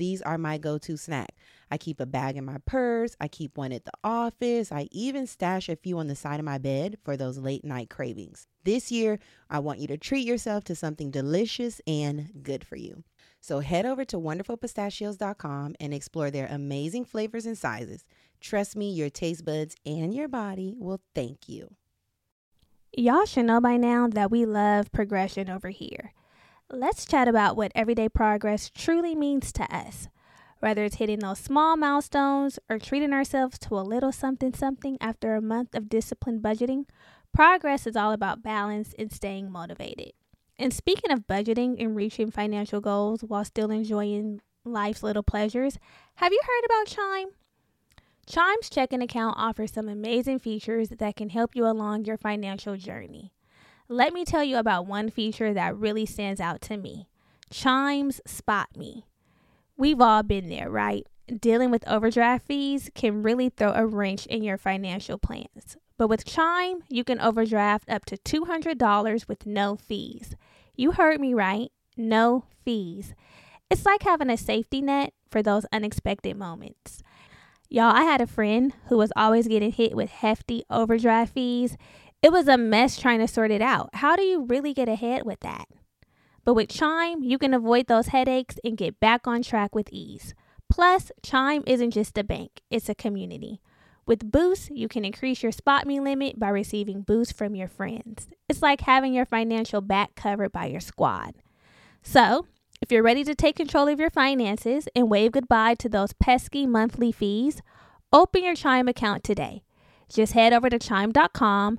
these are my go to snack. I keep a bag in my purse, I keep one at the office, I even stash a few on the side of my bed for those late night cravings. This year, I want you to treat yourself to something delicious and good for you. So head over to wonderfulpistachios.com and explore their amazing flavors and sizes. Trust me, your taste buds and your body will thank you. Y'all should know by now that we love progression over here. Let's chat about what everyday progress truly means to us. Whether it's hitting those small milestones or treating ourselves to a little something something after a month of disciplined budgeting, progress is all about balance and staying motivated. And speaking of budgeting and reaching financial goals while still enjoying life's little pleasures, have you heard about Chime? Chime's checking account offers some amazing features that can help you along your financial journey. Let me tell you about one feature that really stands out to me Chime's Spot Me. We've all been there, right? Dealing with overdraft fees can really throw a wrench in your financial plans. But with Chime, you can overdraft up to $200 with no fees. You heard me right, no fees. It's like having a safety net for those unexpected moments. Y'all, I had a friend who was always getting hit with hefty overdraft fees. It was a mess trying to sort it out. How do you really get ahead with that? But with Chime, you can avoid those headaches and get back on track with ease. Plus, Chime isn't just a bank, it's a community. With Boost, you can increase your Spot Me limit by receiving boosts from your friends. It's like having your financial back covered by your squad. So, if you're ready to take control of your finances and wave goodbye to those pesky monthly fees, open your Chime account today. Just head over to chime.com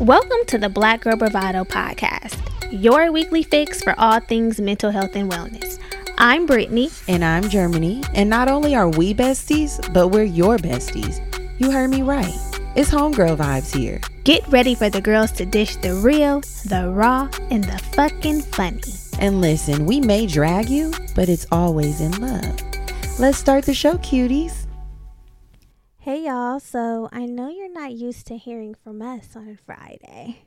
Welcome to the Black Girl Bravado podcast, your weekly fix for all things mental health and wellness. I'm Brittany. And I'm Germany. And not only are we besties, but we're your besties. You heard me right. It's homegirl vibes here. Get ready for the girls to dish the real, the raw, and the fucking funny. And listen, we may drag you, but it's always in love. Let's start the show, cuties. Hey y'all, so I know you're not used to hearing from us on a Friday.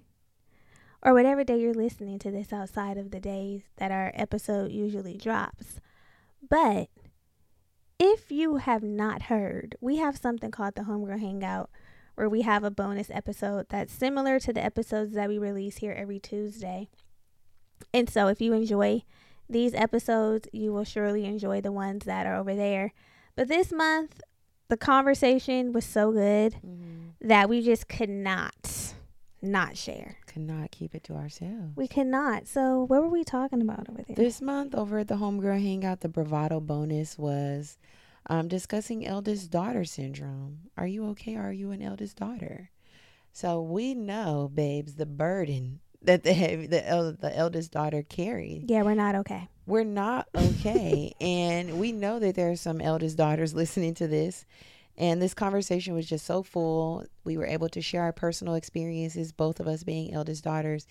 Or whatever day you're listening to this outside of the days that our episode usually drops. But if you have not heard, we have something called the Homegirl Hangout where we have a bonus episode that's similar to the episodes that we release here every Tuesday. And so if you enjoy these episodes, you will surely enjoy the ones that are over there. But this month, the conversation was so good mm-hmm. that we just could not not share. Could not keep it to ourselves. We cannot. So what were we talking about over there? This month over at the Homegirl Hangout, the bravado bonus was um, discussing eldest daughter syndrome. Are you okay? Are you an eldest daughter? So we know, babes, the burden that the the, el- the eldest daughter carried. Yeah, we're not okay. We're not okay, and we know that there are some eldest daughters listening to this, And this conversation was just so full. We were able to share our personal experiences, both of us being eldest daughters,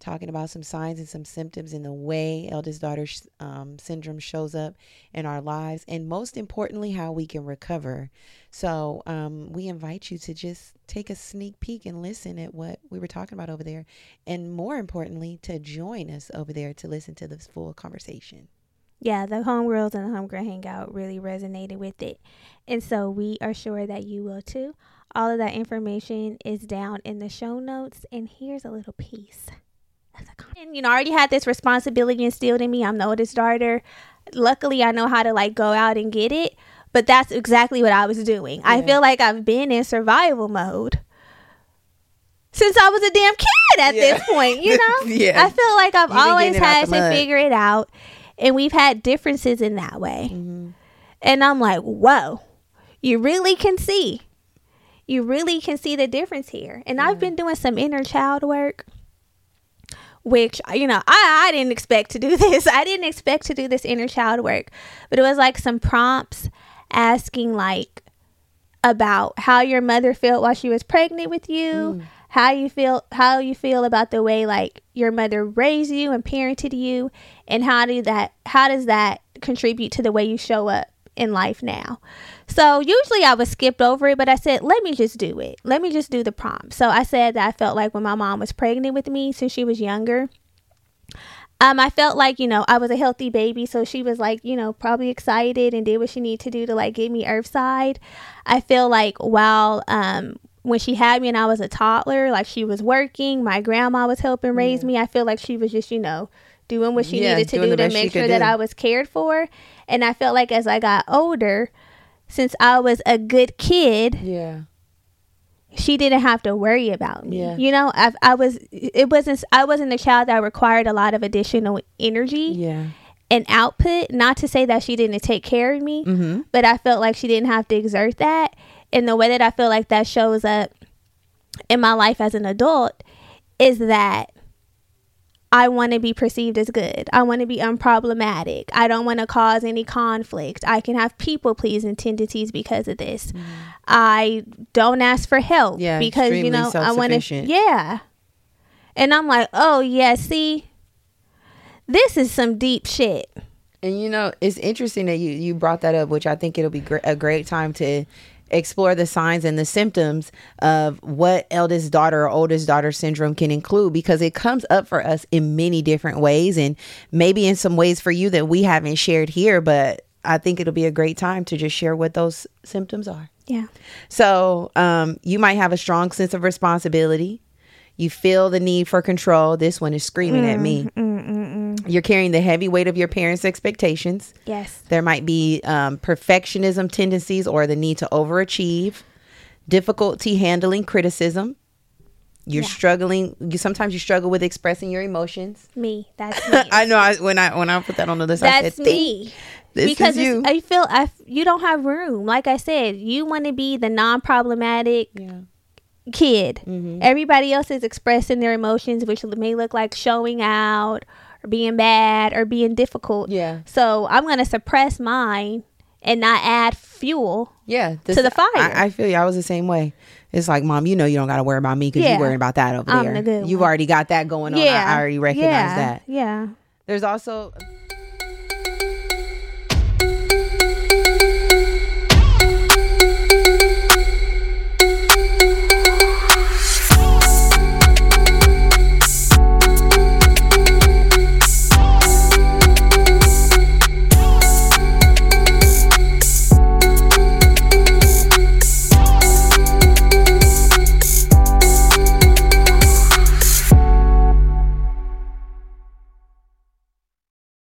talking about some signs and some symptoms in the way eldest daughter um, syndrome shows up in our lives, and most importantly, how we can recover. So, um, we invite you to just take a sneak peek and listen at what we were talking about over there, and more importantly, to join us over there to listen to this full conversation yeah, the homegirls and the homegirl hangout really resonated with it. And so we are sure that you will too. All of that information is down in the show notes. And here's a little piece. And, you know, I already had this responsibility instilled in me. I'm the oldest daughter. Luckily, I know how to like go out and get it. But that's exactly what I was doing. Yeah. I feel like I've been in survival mode since I was a damn kid at yeah. this point, you know? yeah. I feel like I've always had to figure it out and we've had differences in that way. Mm-hmm. And I'm like, whoa, you really can see. You really can see the difference here. And yeah. I've been doing some inner child work, which, you know, I, I didn't expect to do this. I didn't expect to do this inner child work, but it was like some prompts asking, like, about how your mother felt while she was pregnant with you. Mm how you feel how you feel about the way like your mother raised you and parented you and how do that how does that contribute to the way you show up in life now so usually i would skip over it but i said let me just do it let me just do the prompt so i said that i felt like when my mom was pregnant with me since she was younger um, I felt like, you know, I was a healthy baby. So she was like, you know, probably excited and did what she needed to do to like get me earthside. I feel like while um, when she had me and I was a toddler, like she was working, my grandma was helping raise yeah. me. I feel like she was just, you know, doing what she yeah, needed to do to make sure that do. I was cared for. And I felt like as I got older, since I was a good kid, yeah, she didn't have to worry about me. Yeah. You know, I, I was it wasn't I wasn't a child that required a lot of additional energy. Yeah. And output, not to say that she didn't take care of me, mm-hmm. but I felt like she didn't have to exert that in the way that I feel like that shows up in my life as an adult is that I want to be perceived as good. I want to be unproblematic. I don't want to cause any conflict. I can have people pleasing tendencies because of this. Mm. I don't ask for help yeah, because you know I want to. Yeah, and I'm like, oh yeah, see, this is some deep shit. And you know, it's interesting that you you brought that up, which I think it'll be gr- a great time to explore the signs and the symptoms of what eldest daughter or oldest daughter syndrome can include because it comes up for us in many different ways and maybe in some ways for you that we haven't shared here, but I think it'll be a great time to just share what those symptoms are. Yeah. So, um, you might have a strong sense of responsibility. You feel the need for control. This one is screaming mm, at me. Mm, mm, mm, You're carrying the heavy weight of your parents' expectations. Yes. There might be um, perfectionism tendencies or the need to overachieve, difficulty handling criticism. You're yeah. struggling. You sometimes you struggle with expressing your emotions. Me, that's me. I know. I, when I when I put that on the list, that's I said, me. This because you. I feel I you don't have room. Like I said, you want to be the non-problematic. Yeah kid. Mm-hmm. Everybody else is expressing their emotions, which may look like showing out or being bad or being difficult. Yeah. So I'm gonna suppress mine and not add fuel. Yeah. This, to the fire. I, I, feel you. I was the same way. It's like, mom, you know, you don't got to worry about me because yeah. you're worrying about that over I'm there. The You've already got that going on. Yeah. I, I already recognize yeah. that. Yeah. There's also